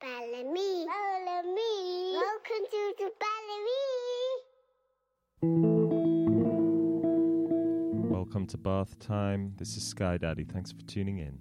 Balamii. Balamii. Welcome to the Balamii. Welcome to Bath Time. This is Sky Daddy. Thanks for tuning in.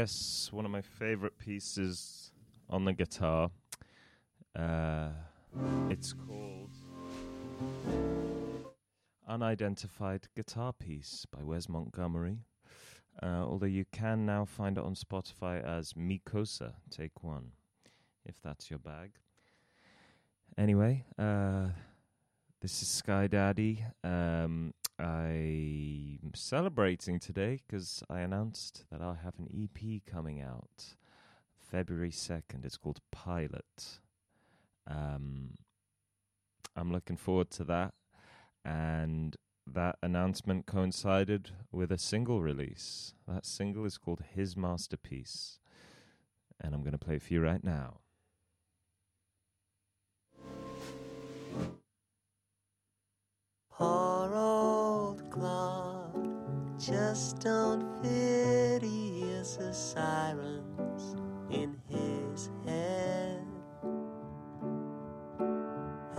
Yes, one of my favorite pieces on the guitar. Uh, it's called Unidentified Guitar Piece by Wes Montgomery. Uh, although you can now find it on Spotify as Mikosa, take one, if that's your bag. Anyway, uh, this is Sky Daddy. Um, I'm celebrating today because I announced that I have an EP coming out February 2nd. It's called Pilot. Um, I'm looking forward to that. And that announcement coincided with a single release. That single is called His Masterpiece. And I'm going to play for you right now. Claude just don't fit. He hears the sirens in his head.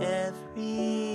Everyone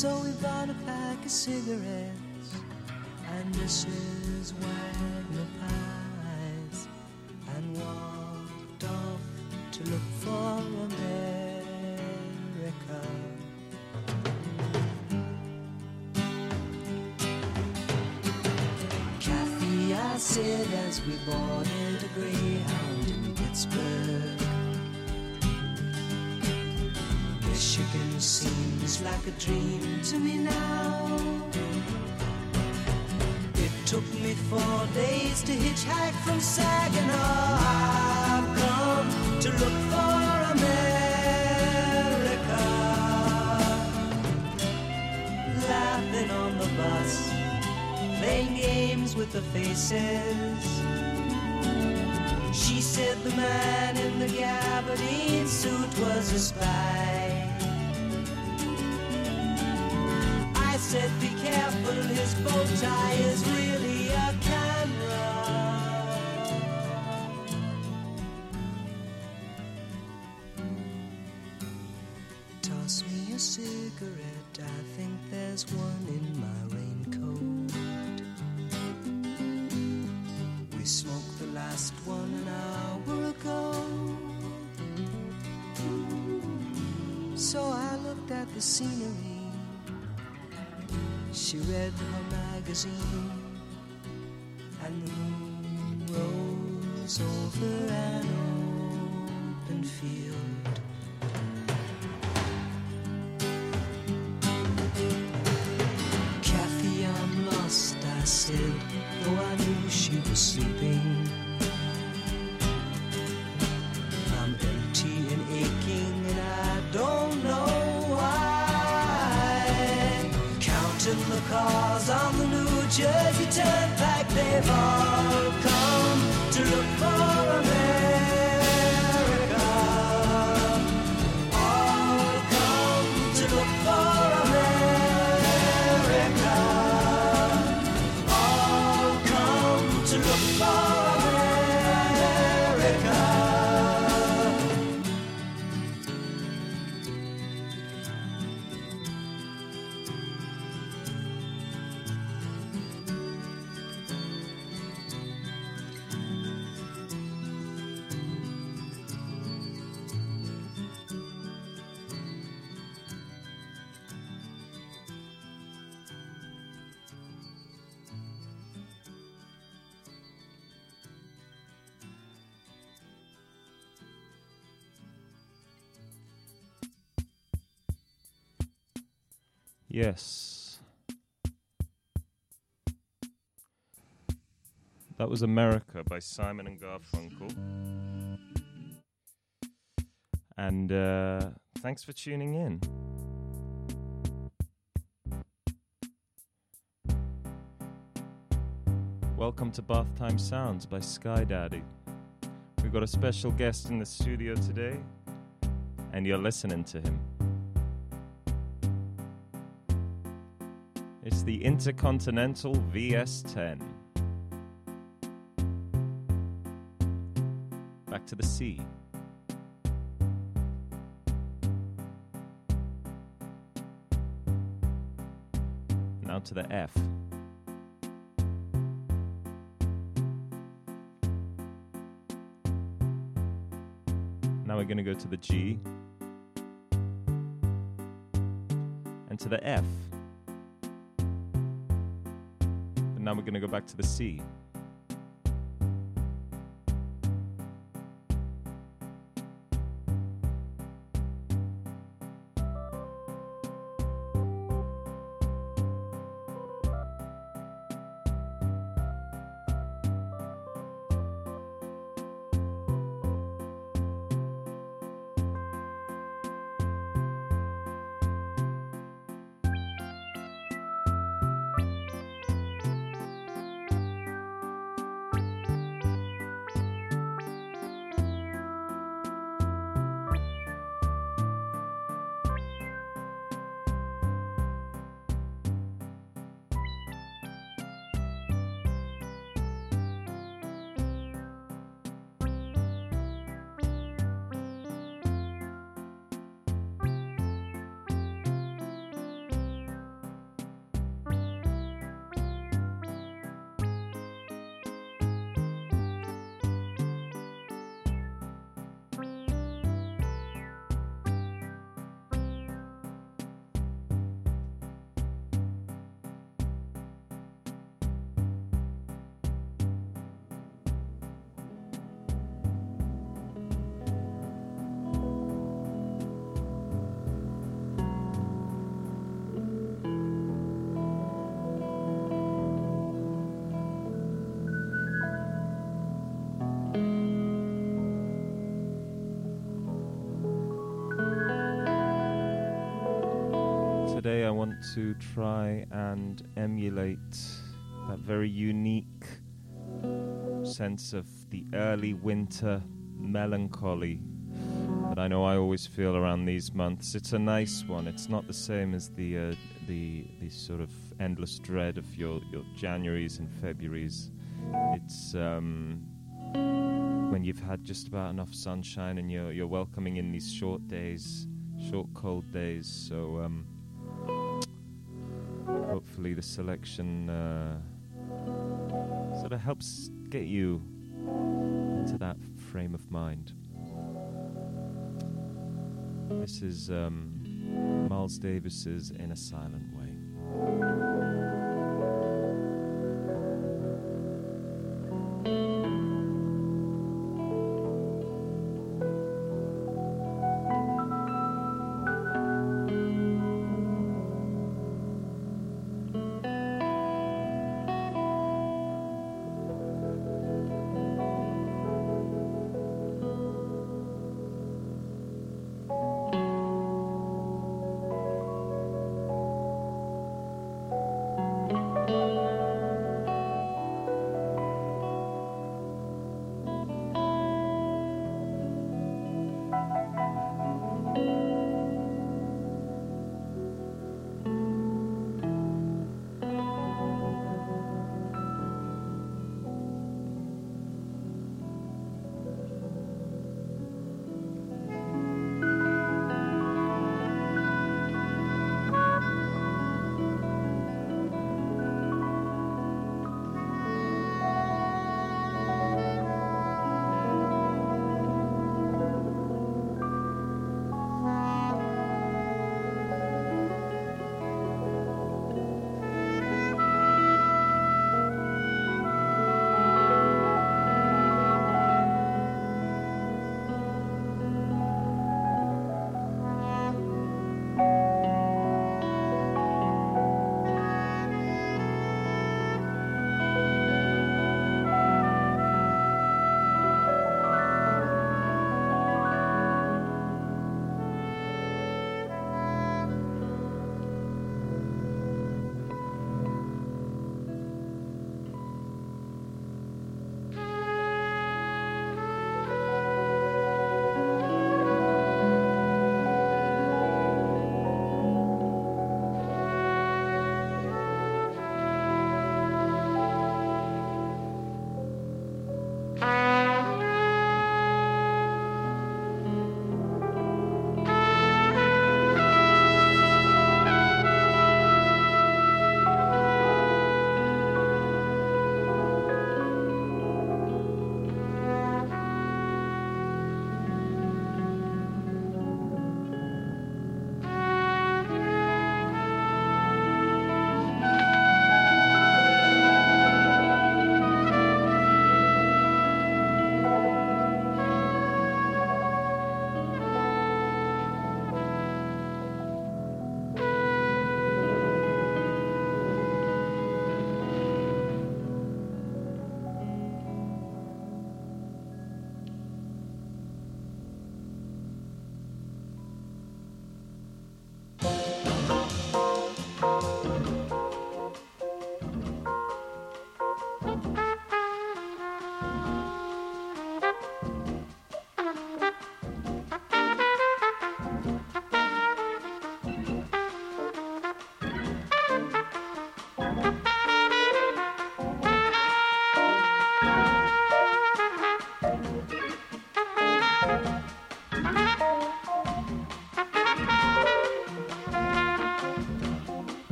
So we bought a pack of cigarettes and Mrs. Wagner pies and walked off to look for America. Kathy, I said as we boarded Michigan seems like a dream to me now. It took me four days to hitchhike from Saginaw. I've come to look for America. Laughing on the bus playing games with the faces. She said the man in the gabardine suit was a spy. Careful, his bow tie is really a camera. Toss me a cigarette, I think there's one in my raincoat. We smoked the last one an hour ago. So I looked at the scenery. She read her magazine, and the moon rose over an open field. Kathy, I'm lost, I said, though I knew she was sleeping. Turnpike, they've Yes. That was America by Simon and Garfunkel. And uh, thanks for tuning in. Welcome to Bath Time Sounds by Sky Daddy. We've got a special guest in the studio today, and you're listening to him. The Intercontinental VS10. Back to the C. Now to the F. Now we're going to go to the G. And to the F. And now we're going to go back to the C. to try and emulate that very unique sense of the early winter melancholy that I know I always feel around these months. It's a nice one. It's not the same as the uh, the the sort of endless dread of your your Januaries and Februaries. It's um, when you've had just about enough sunshine and you're you're welcoming in these short days, short cold days. So um, hopefully the selection uh, sort of helps get you into that frame of mind. This is um, Miles Davis's In a Silent Way.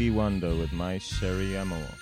Stevie Wonder with My Cherie Amour.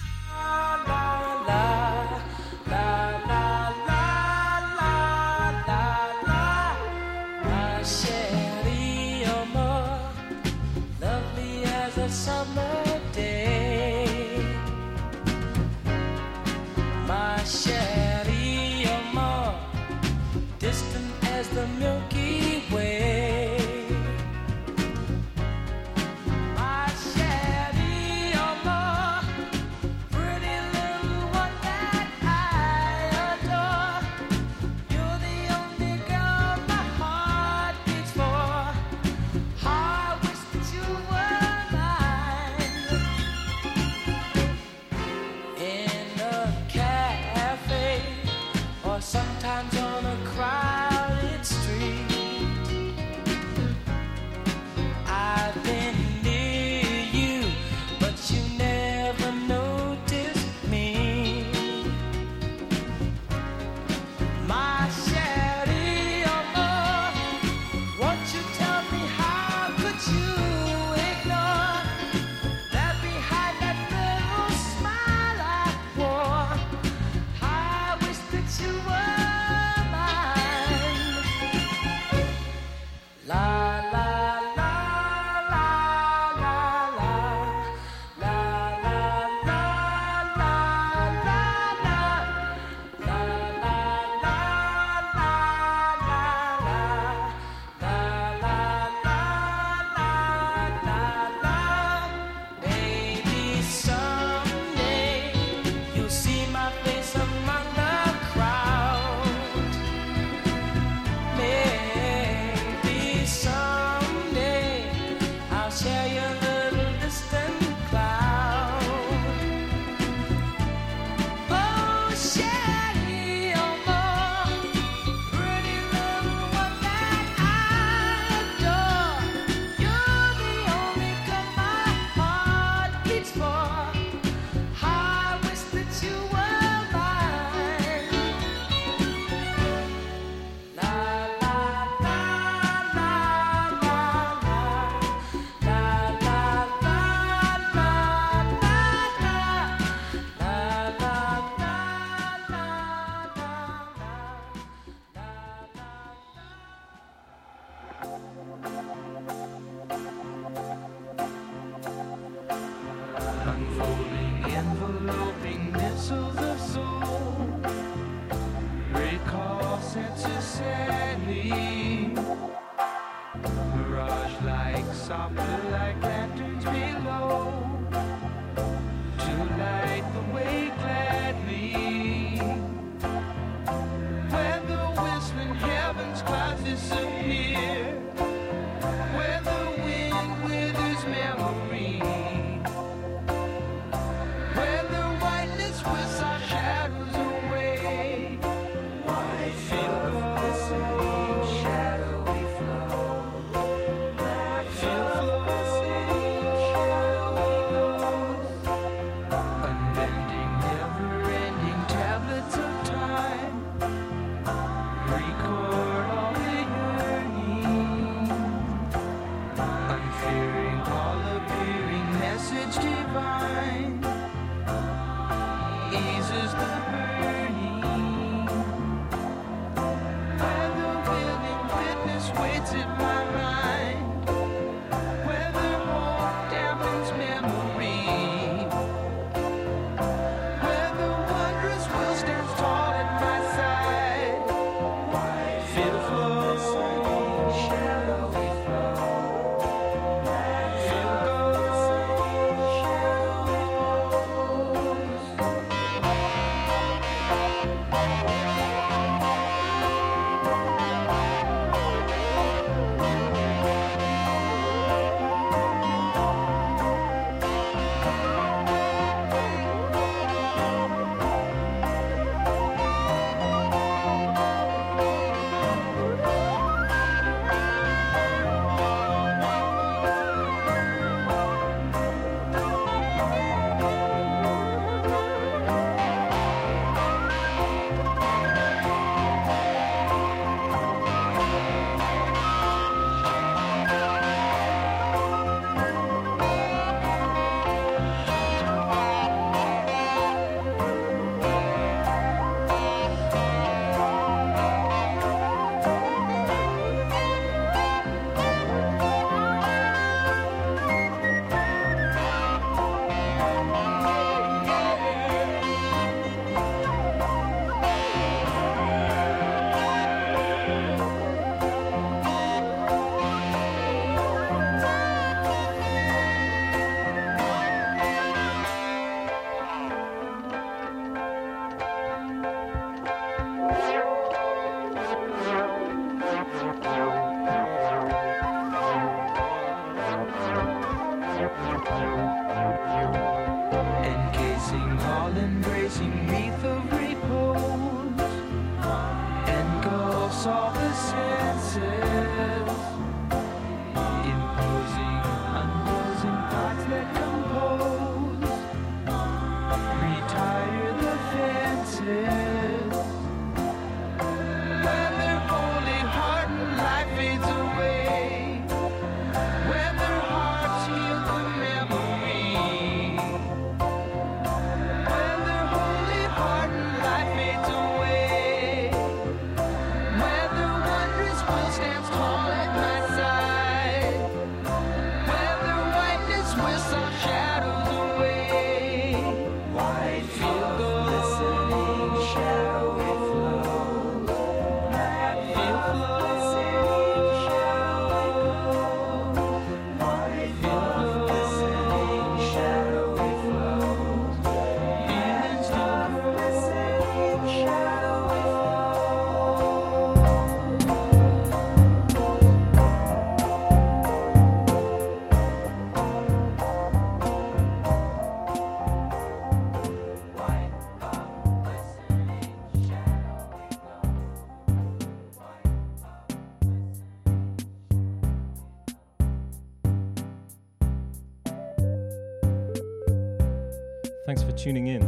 Tuning in.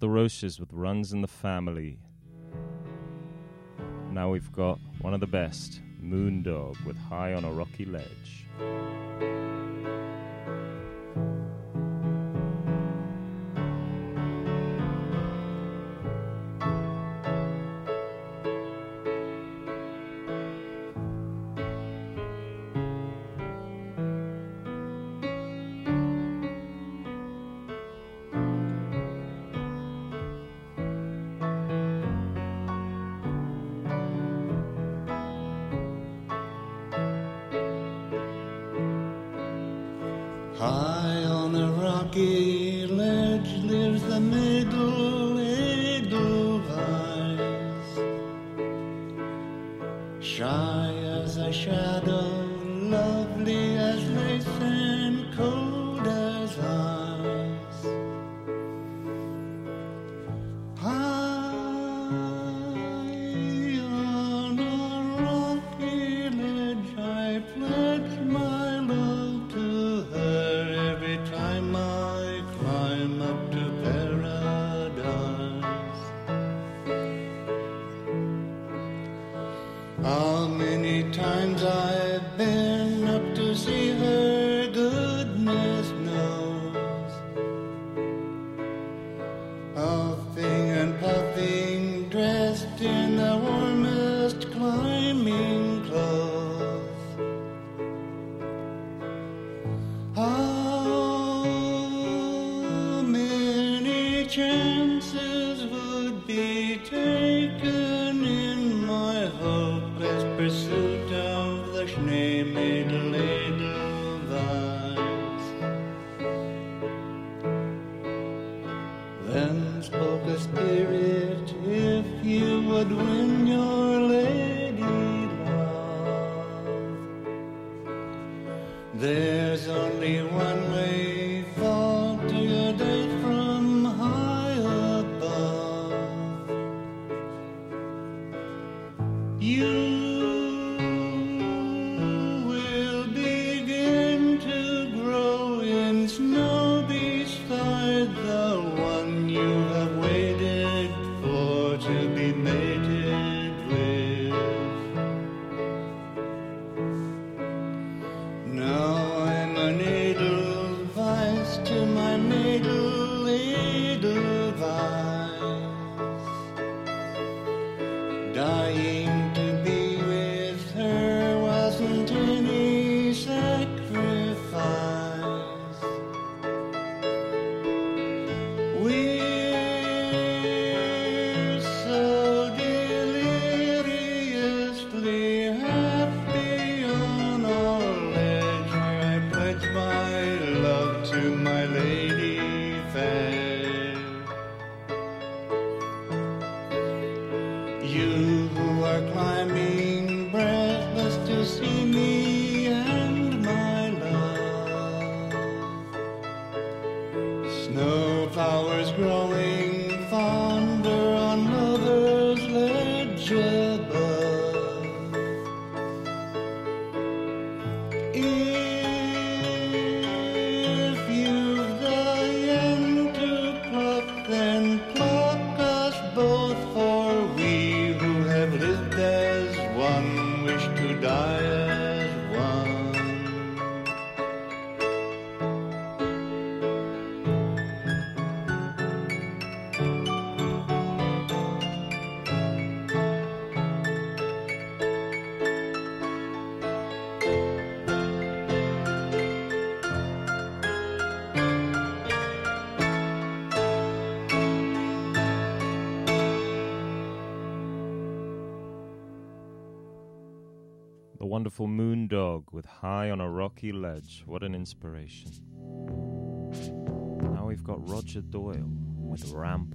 the Roches with Runs in the Family. Now we've got one of the best, Moondog with High on a Rocky Ledge. Wonderful Moondog with High on a Rocky Ledge. What an inspiration. Now we've got Roger Doyle with Ramp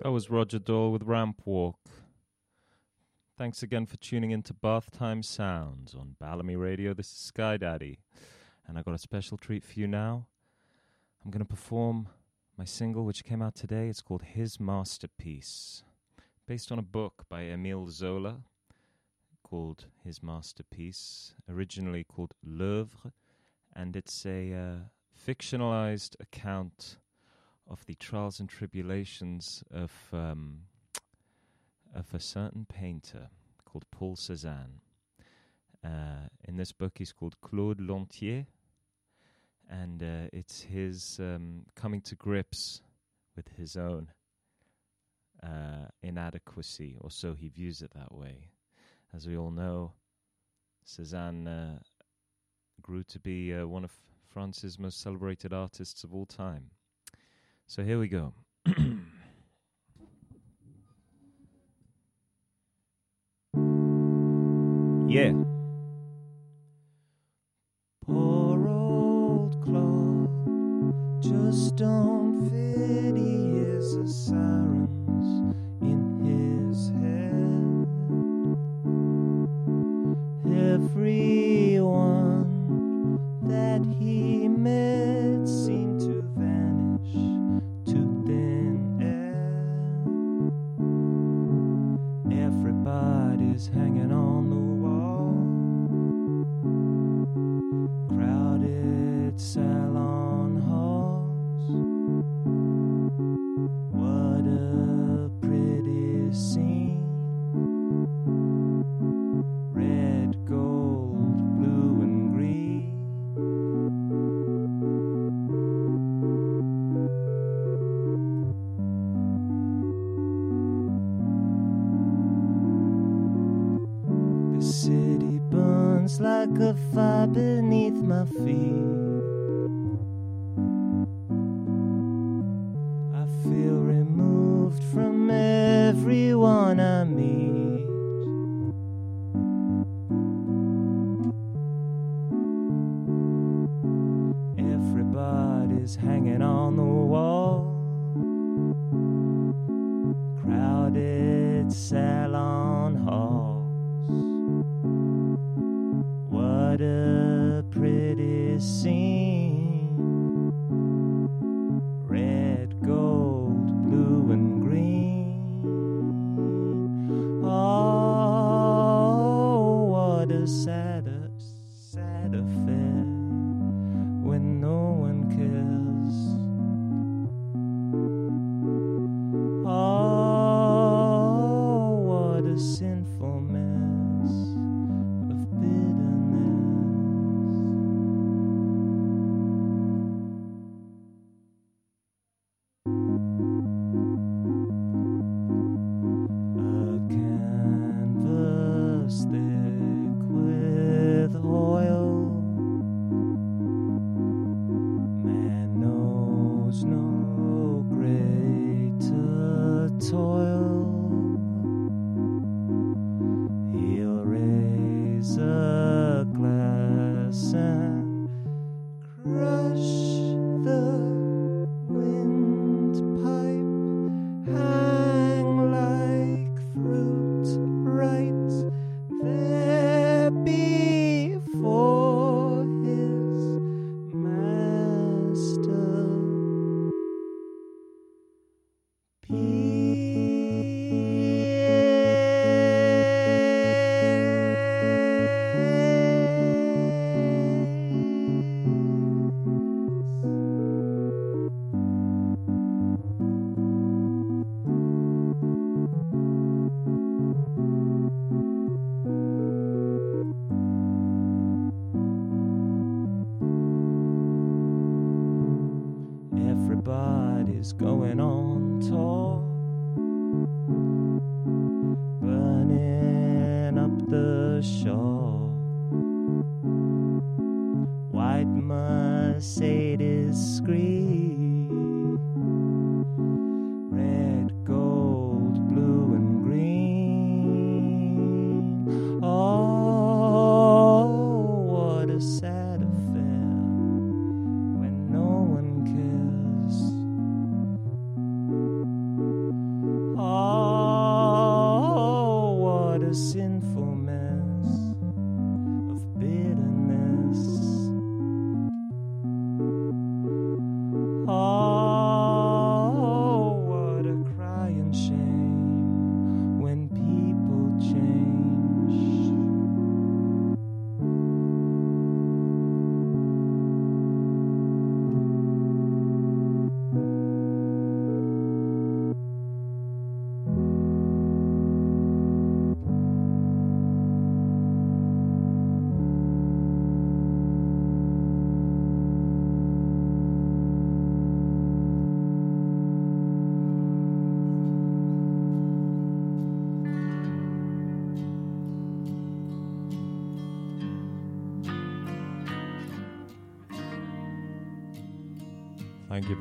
That was Roger Doyle with Ramp Walk. Thanks again for tuning in to Bathtime Sounds on Balamii Radio. This is Sky Daddy, and I got a special treat for you now. I'm going to perform my single, which came out today. It's called His Masterpiece, based on a book by Emile Zola called His Masterpiece, originally called L'Oeuvre, and it's a uh, fictionalized account of the trials and tribulations of, um, of a certain painter called Paul Cézanne. Uh, in this book, he's called Claude Lantier, and uh, it's his um, coming to grips with his own uh, inadequacy, or so he views it that way. As we all know, Cézanne uh, grew to be uh, one of France's most celebrated artists of all time. So here we go. yeah.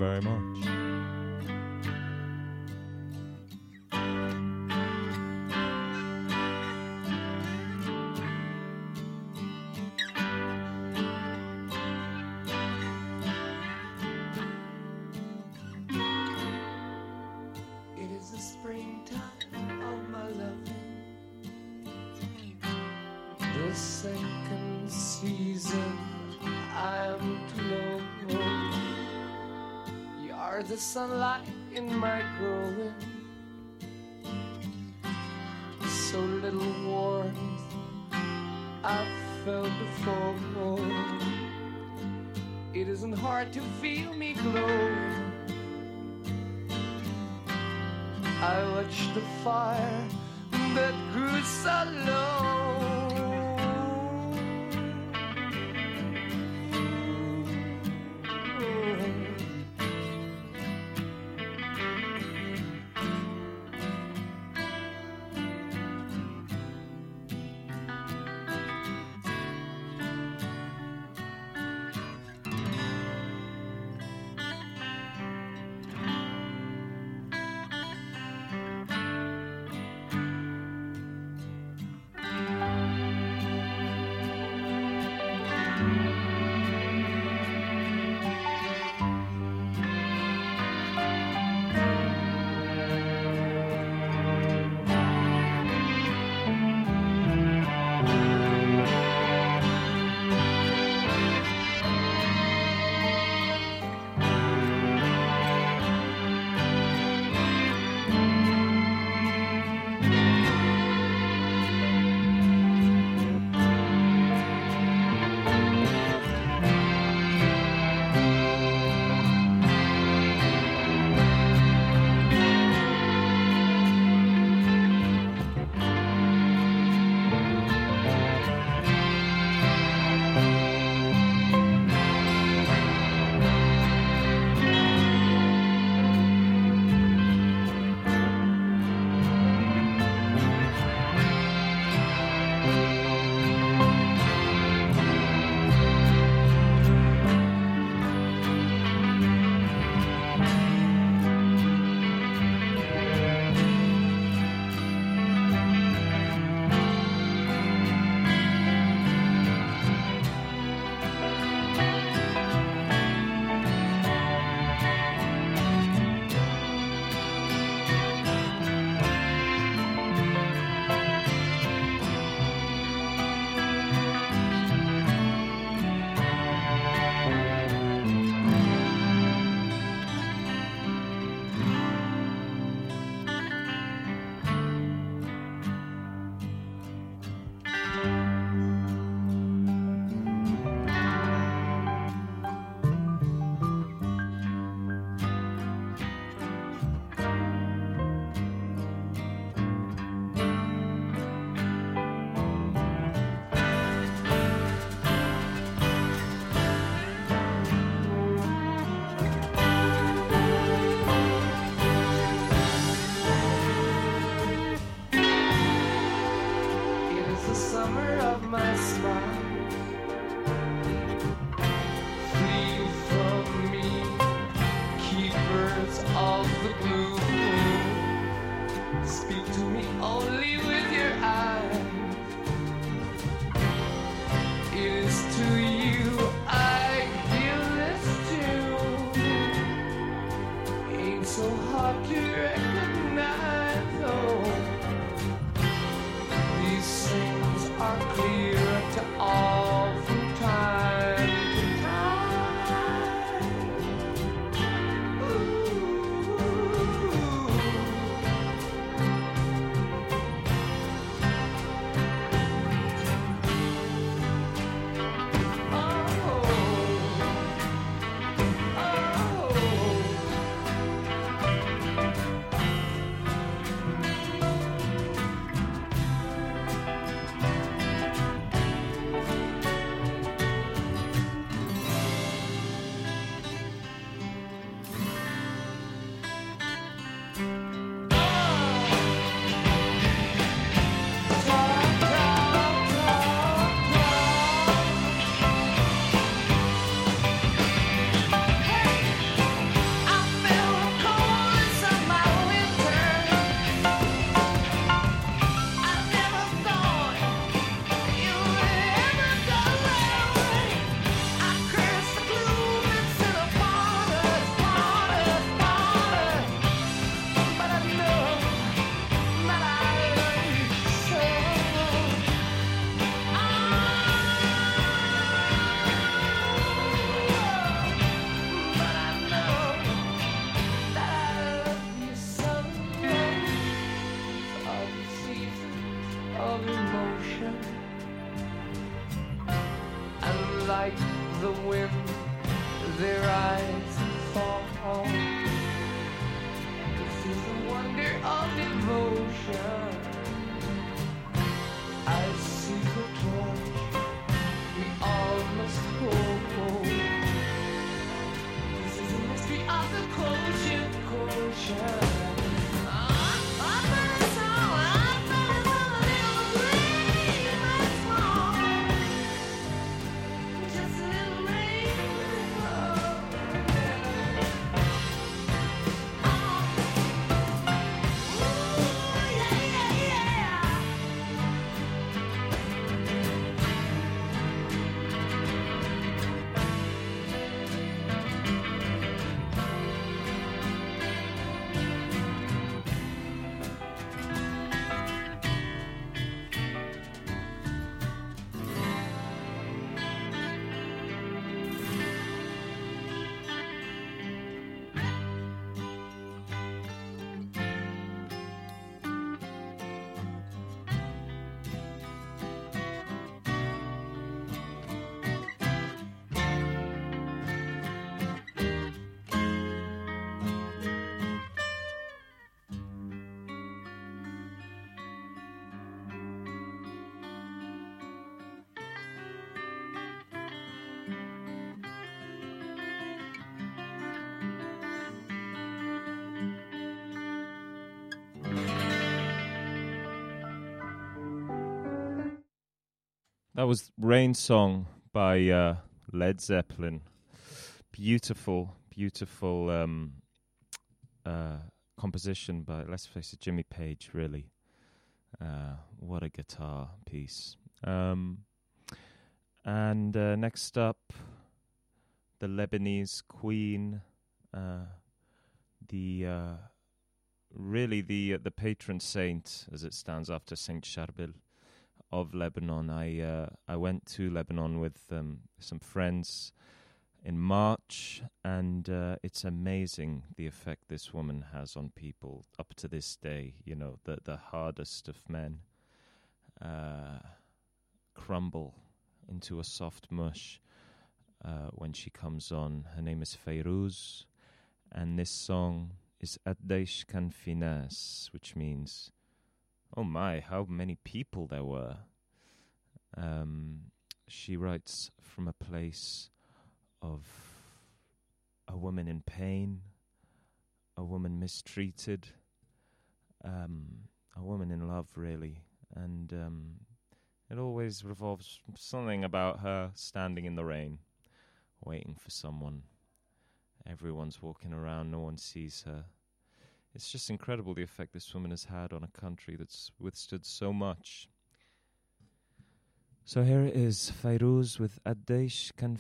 very much. I watched the fire that grew so low. are clear. Rain Song by uh, Led Zeppelin. Beautiful, beautiful um, uh, composition by, let's face it, Jimmy Page, really. Uh, what a guitar piece. Um, and uh, next up, the Lebanese Queen, uh, the uh, really the the patron saint, as it stands after Saint Charbel of Lebanon. I uh, I went to Lebanon with um, some friends in March, and uh, it's amazing the effect this woman has on people up to this day. You know, the the hardest of men uh, crumble into a soft mush uh, when she comes on. Her name is Fayrouz, and this song is Addeish Kan Fi Nas, which means Oh my, how many people there were. Um, she writes from a place of a woman in pain, a woman mistreated, um, a woman in love, really. And um, it always revolves something about her standing in the rain, waiting for someone. Everyone's walking around, no one sees her it's just incredible the effect this woman has had on a country that's withstood so much. So here is, Fayrouz with Addeish Kan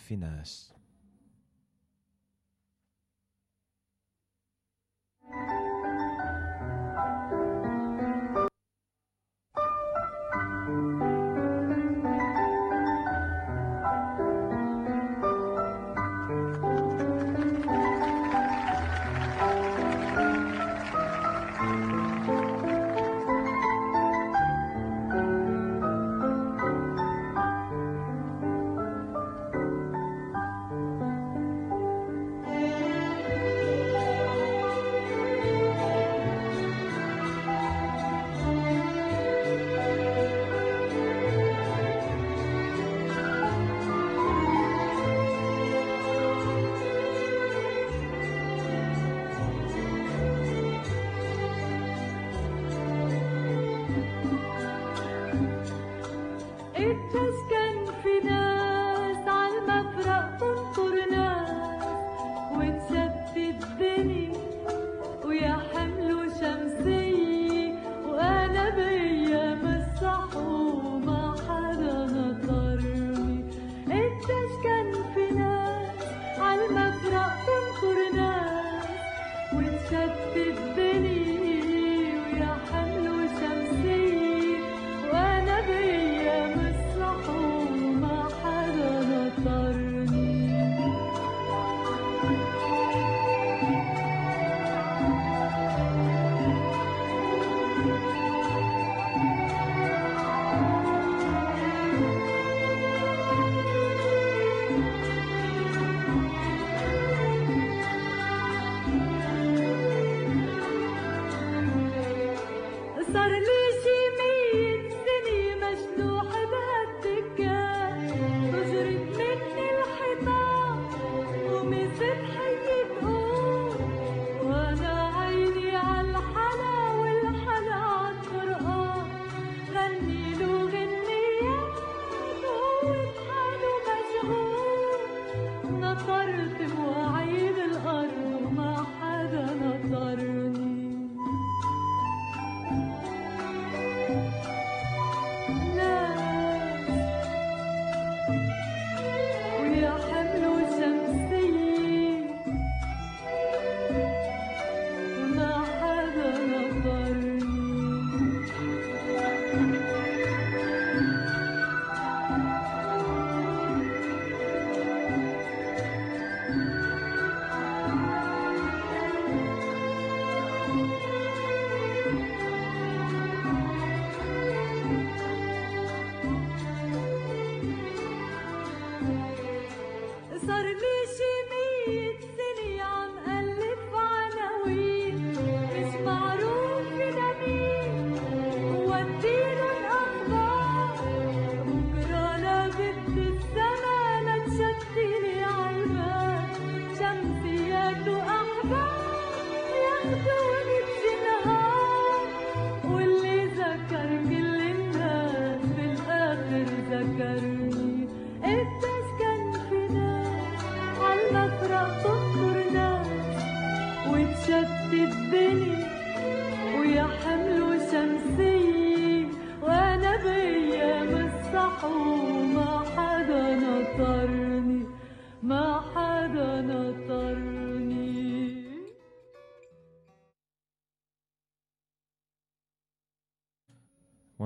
suddenly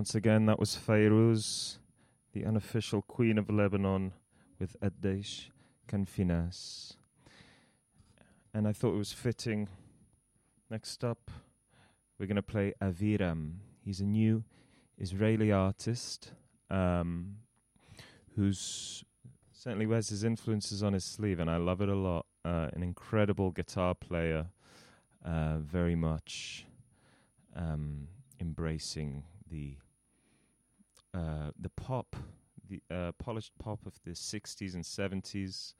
Once again, that was Fairuz, the unofficial Queen of Lebanon, with Addesh Kan Fi Nas. And I thought it was fitting. Next up, we're going to play Aviram. He's a new Israeli artist um, who's certainly wears his influences on his sleeve, and I love it a lot. Uh, an incredible guitar player, uh, very much um, embracing the uh, the pop, the uh, polished pop of the 60s and 70s.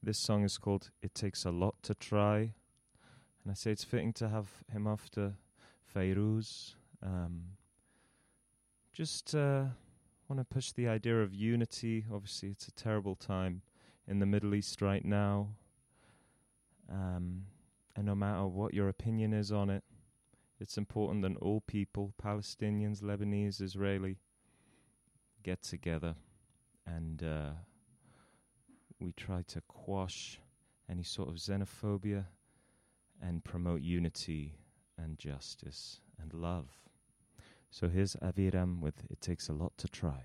This song is called It Takes a Lot to Try. And I say it's fitting to have him after Fairuz. Um, just uh, want to push the idea of unity. Obviously, it's a terrible time in the Middle East right now. Um, and no matter what your opinion is on it, it's important that all people, Palestinians, Lebanese, Israeli, get together and uh, we try to quash any sort of xenophobia and promote unity and justice and love. So here's Aviram with It Takes a Lot to Try.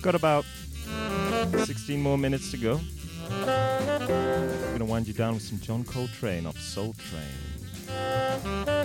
Got about 16 more minutes to go. I'm going to wind you down with some John Coltrane off Soul Train.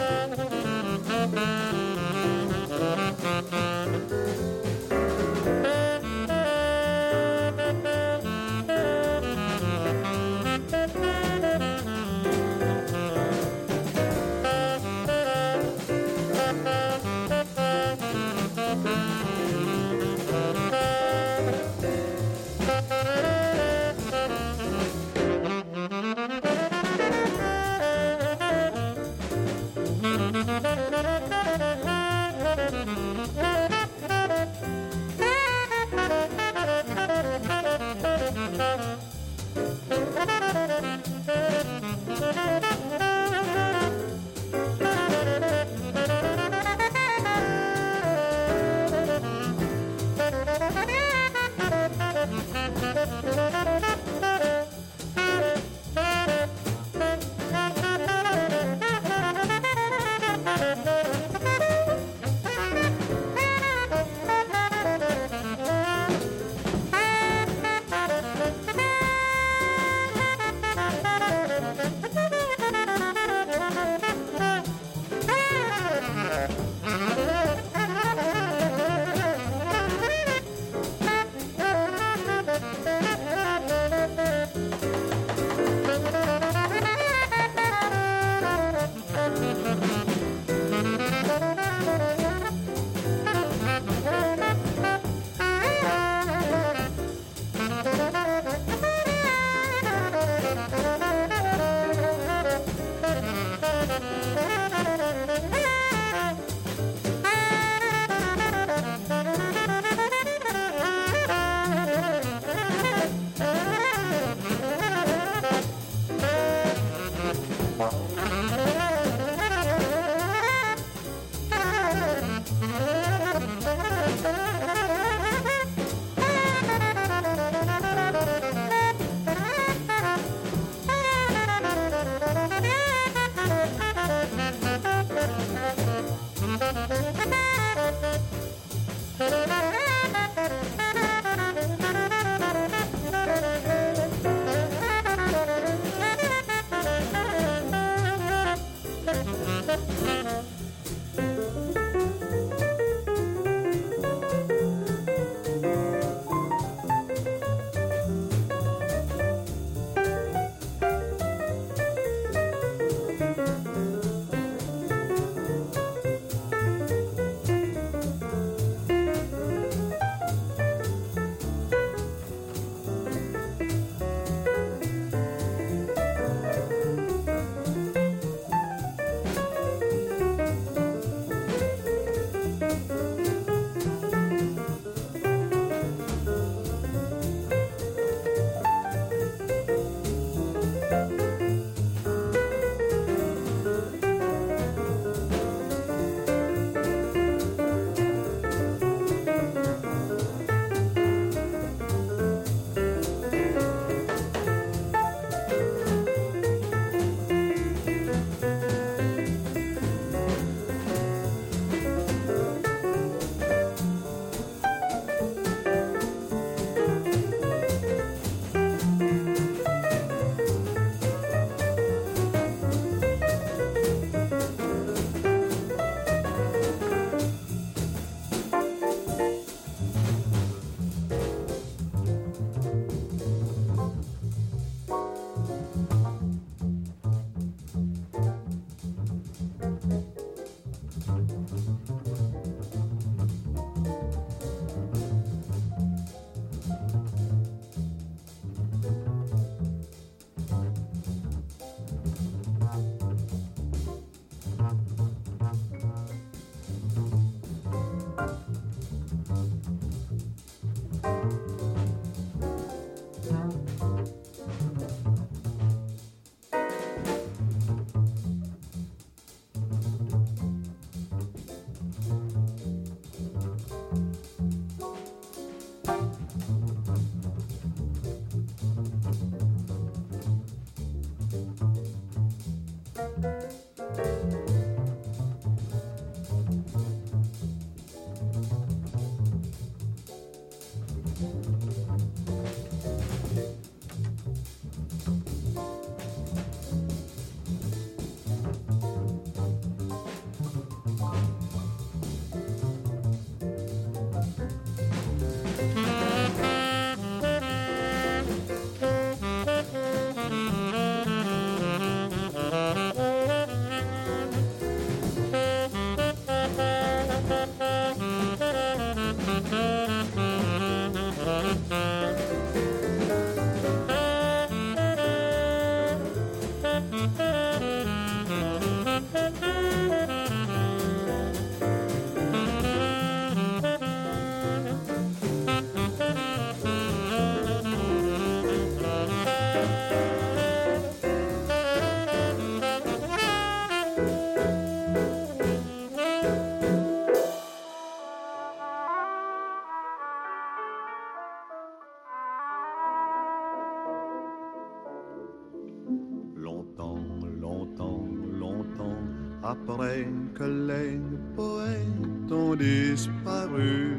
Que les poètes ont disparu.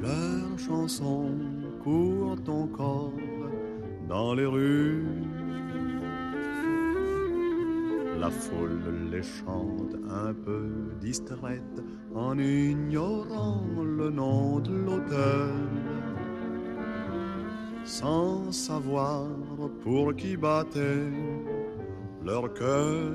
Leurs chansons courent encore dans les rues. La foule les chante un peu distraite en ignorant le nom de l'auteur. Sans savoir pour qui battait leur cœur.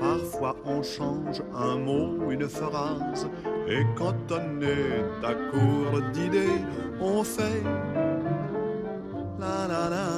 Parfois on change un mot, une phrase, et quand on est à court d'idées, on fait la la la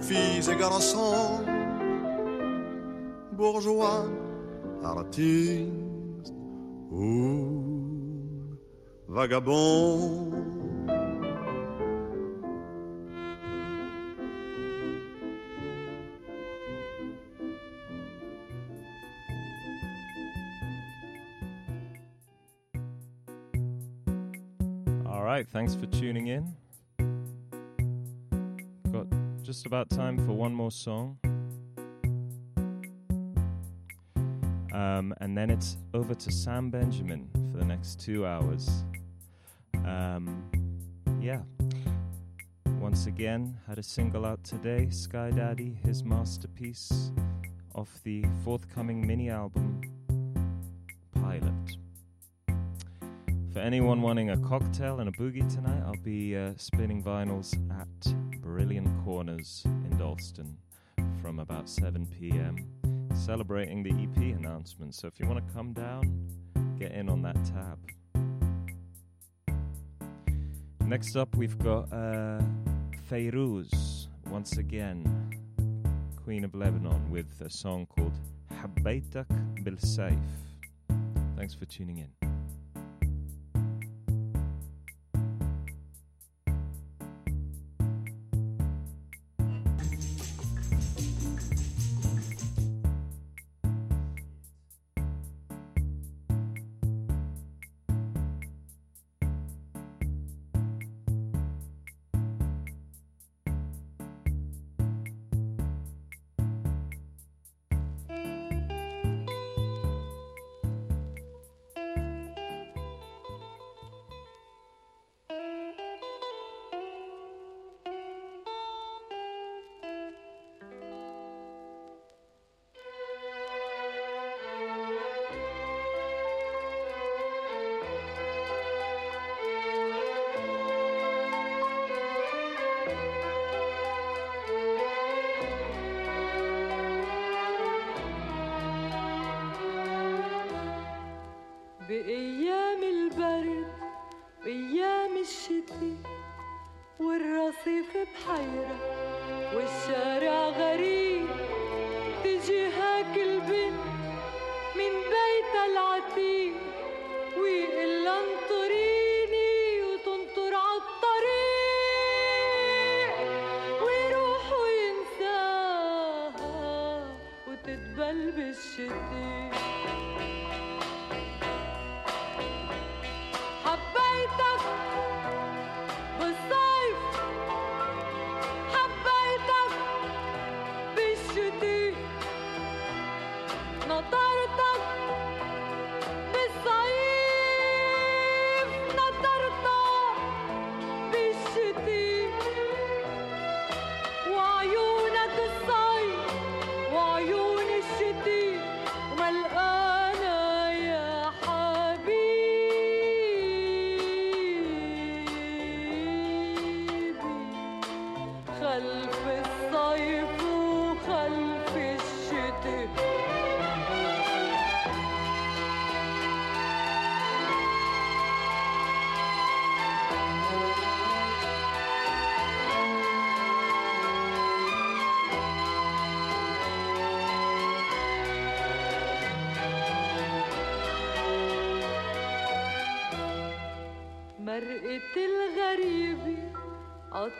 filles et garçons, bourgeois, artistes ou vagabonds. All right, thanks for tuning about time for one more song. Um, and then it's over to Sam Benjamin for the next two hours. Um, yeah. Once again, had a single out today Sky Daddy, his masterpiece off the forthcoming mini album Pilot. For anyone wanting a cocktail and a boogie tonight, I'll be uh, spinning vinyls at Brilliant Corners in Dalston from about 7 p.m. celebrating the EP announcement. So if you want to come down, get in on that tab. Next up, we've got uh, Feyruz, once again, Queen of Lebanon, with a song called Habaytak Bil Saif. Thanks for tuning in.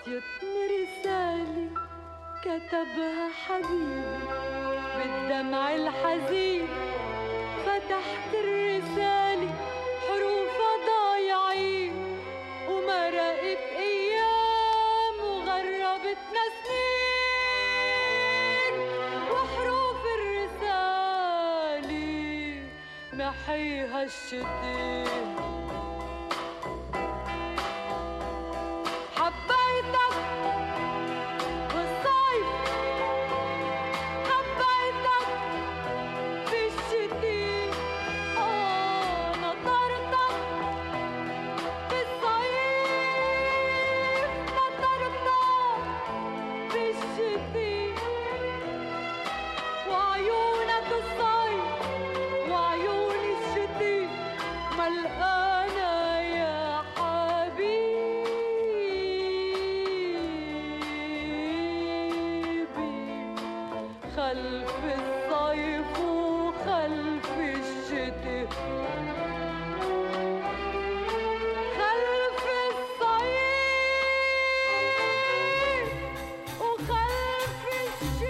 يطن رسالة كتبها حبيبي بالدمع الحزين. فتحت الرسالة حروفها ضايعين ومرقت أيام وغربتنا سنين. وحروف الرسالة محيها الشتين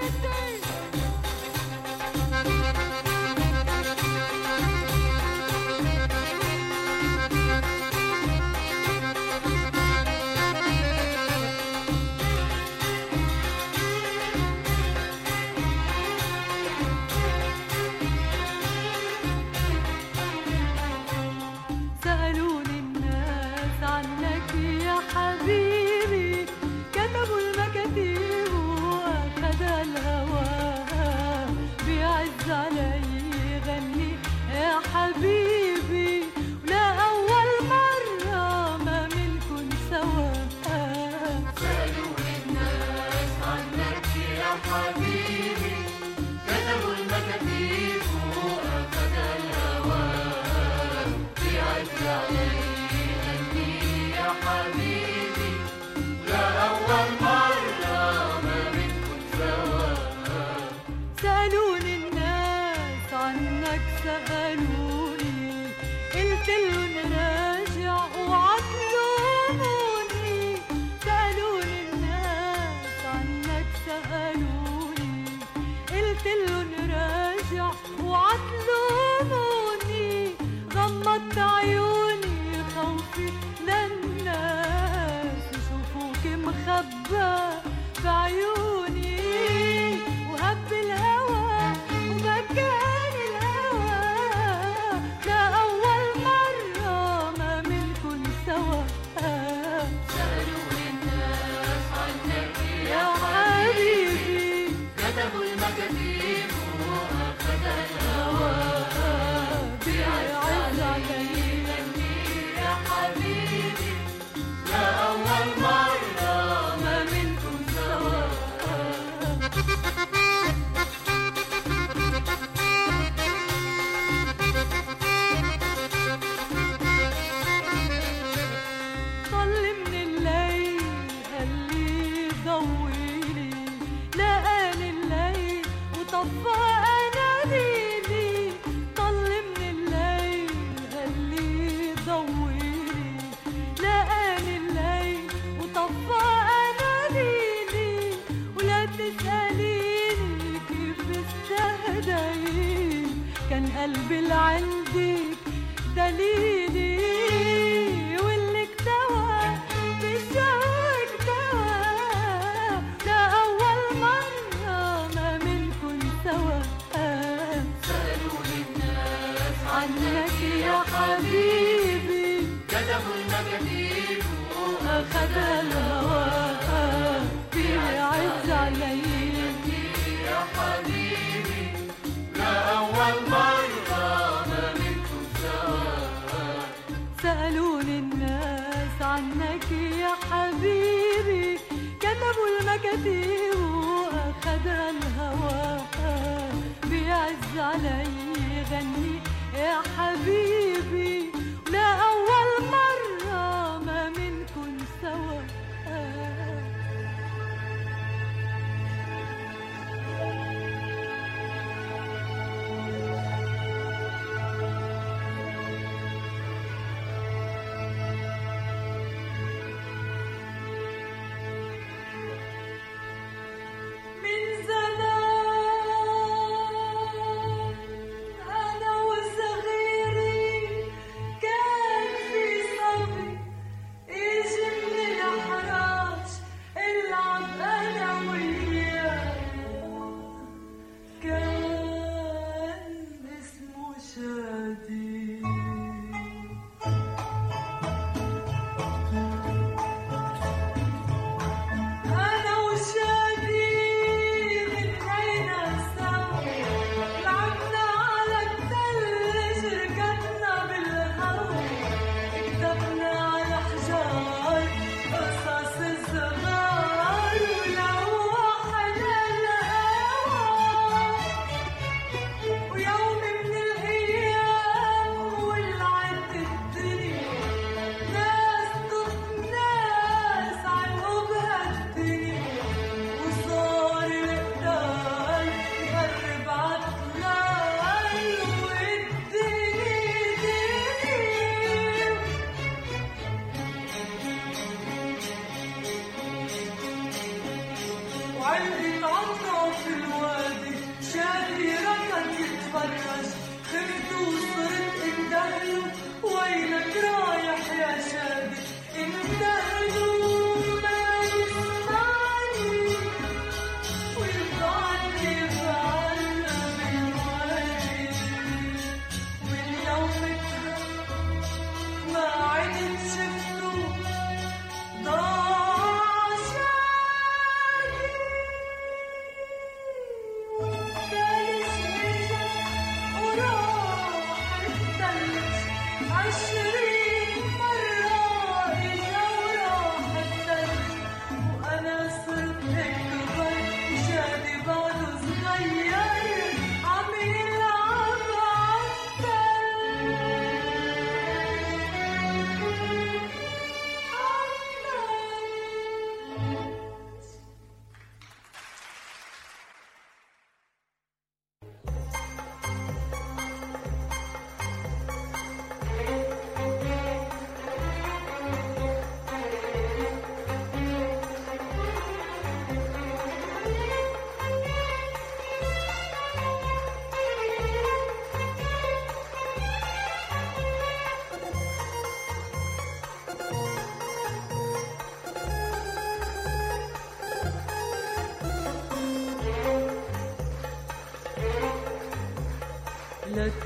everything.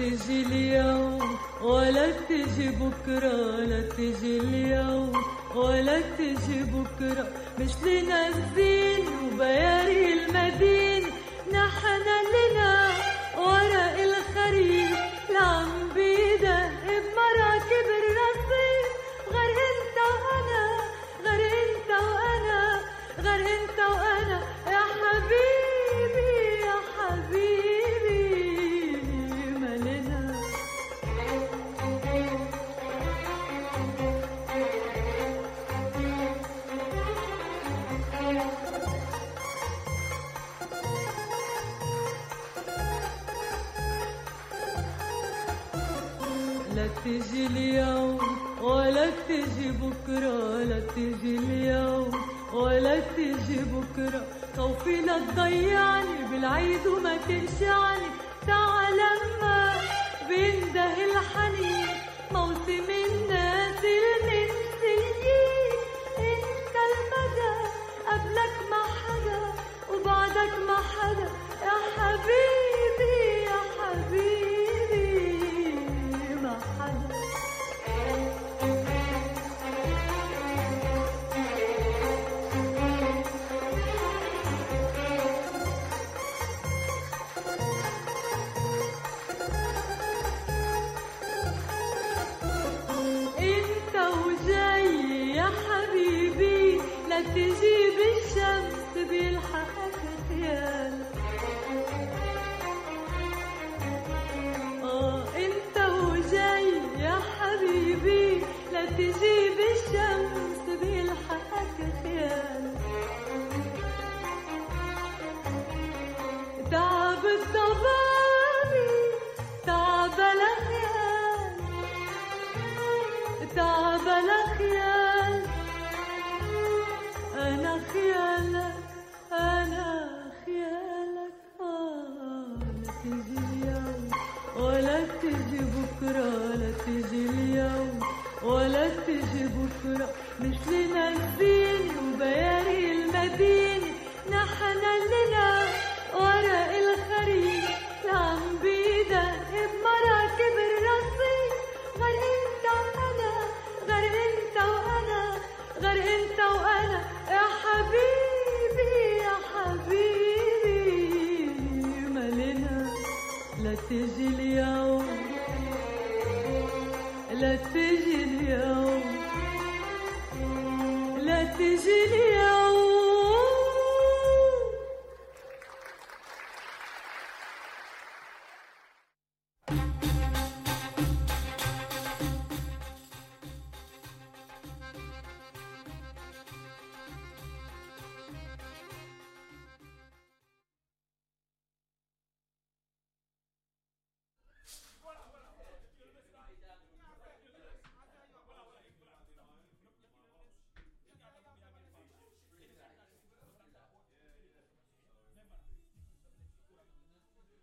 تجي اليوم ولا تجي بكرة لا تجي اليوم ولا تجي بكرة. مش لنا الزين وبياري المدين نحن لنا ورق الخريف. تجي اليوم ولا تجي بكرة لا تجي اليوم ولا تجي بكرة. خوفي لا تضيعني بالعيد وما تقشعني تعال لما بينده الحنين موسم الناس المنسيين إنت المدى قبلك ما حدا وبعدك ما حدا. يا حبيبي